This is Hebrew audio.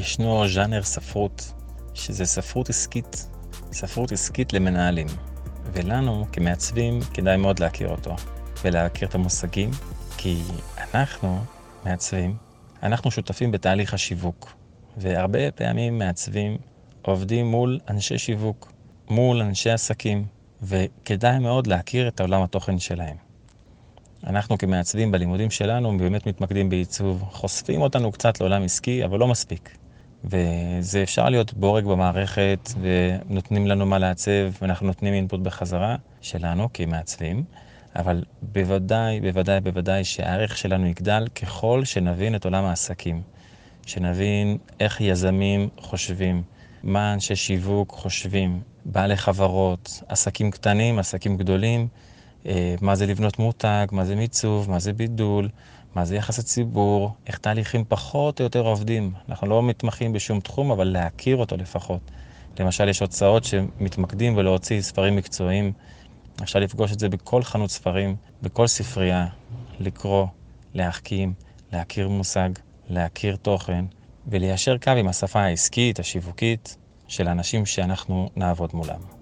ישנו ז'אנר ספרות, שזה ספרות עסקית, ספרות עסקית למנהלים. ולנו, כמעצבים, כדאי מאוד להכיר אותו, ולהכיר את המושגים, כי אנחנו, מעצבים, אנחנו שותפים בתהליך השיווק, והרבה פעמים מעצבים עובדים מול אנשי שיווק, מול אנשי עסקים, וכדאי מאוד להכיר את עולם התוכן שלהם. אנחנו כמעצבים בלימודים שלנו באמת מתמקדים בעיצוב, חושפים אותנו קצת לעולם עסקי, אבל לא מספיק. וזה אפשר להיות בורג במערכת, ונותנים לנו מה לעצב, ואנחנו נותנים אינפוט בחזרה שלנו כמעצבים, אבל בוודאי, בוודאי, בוודאי שהערך שלנו יגדל ככל שנבין את עולם העסקים. שנבין איך יזמים חושבים, מה אנשי שיווק חושבים, בעלי חברות, עסקים קטנים, עסקים גדולים, אה, מה זה לבנות מותג, מה זה מיצוב, מה זה בידול, מה זה יחס הציבור, איך תהליכים פחות או יותר עובדים. אנחנו לא מתמחים בשום תחום, אבל להכיר אותו לפחות. למשל, יש הוצאות שמתמקדים ולהוציא ספרים מקצועיים. אפשר לפגוש את זה בכל חנות ספרים, בכל ספרייה, לקרוא, להחכים, להכיר מושג, להכיר תוכן וליישר קו עם השפה העסקית, השיווקית, של האנשים שאנחנו נעבוד מולם.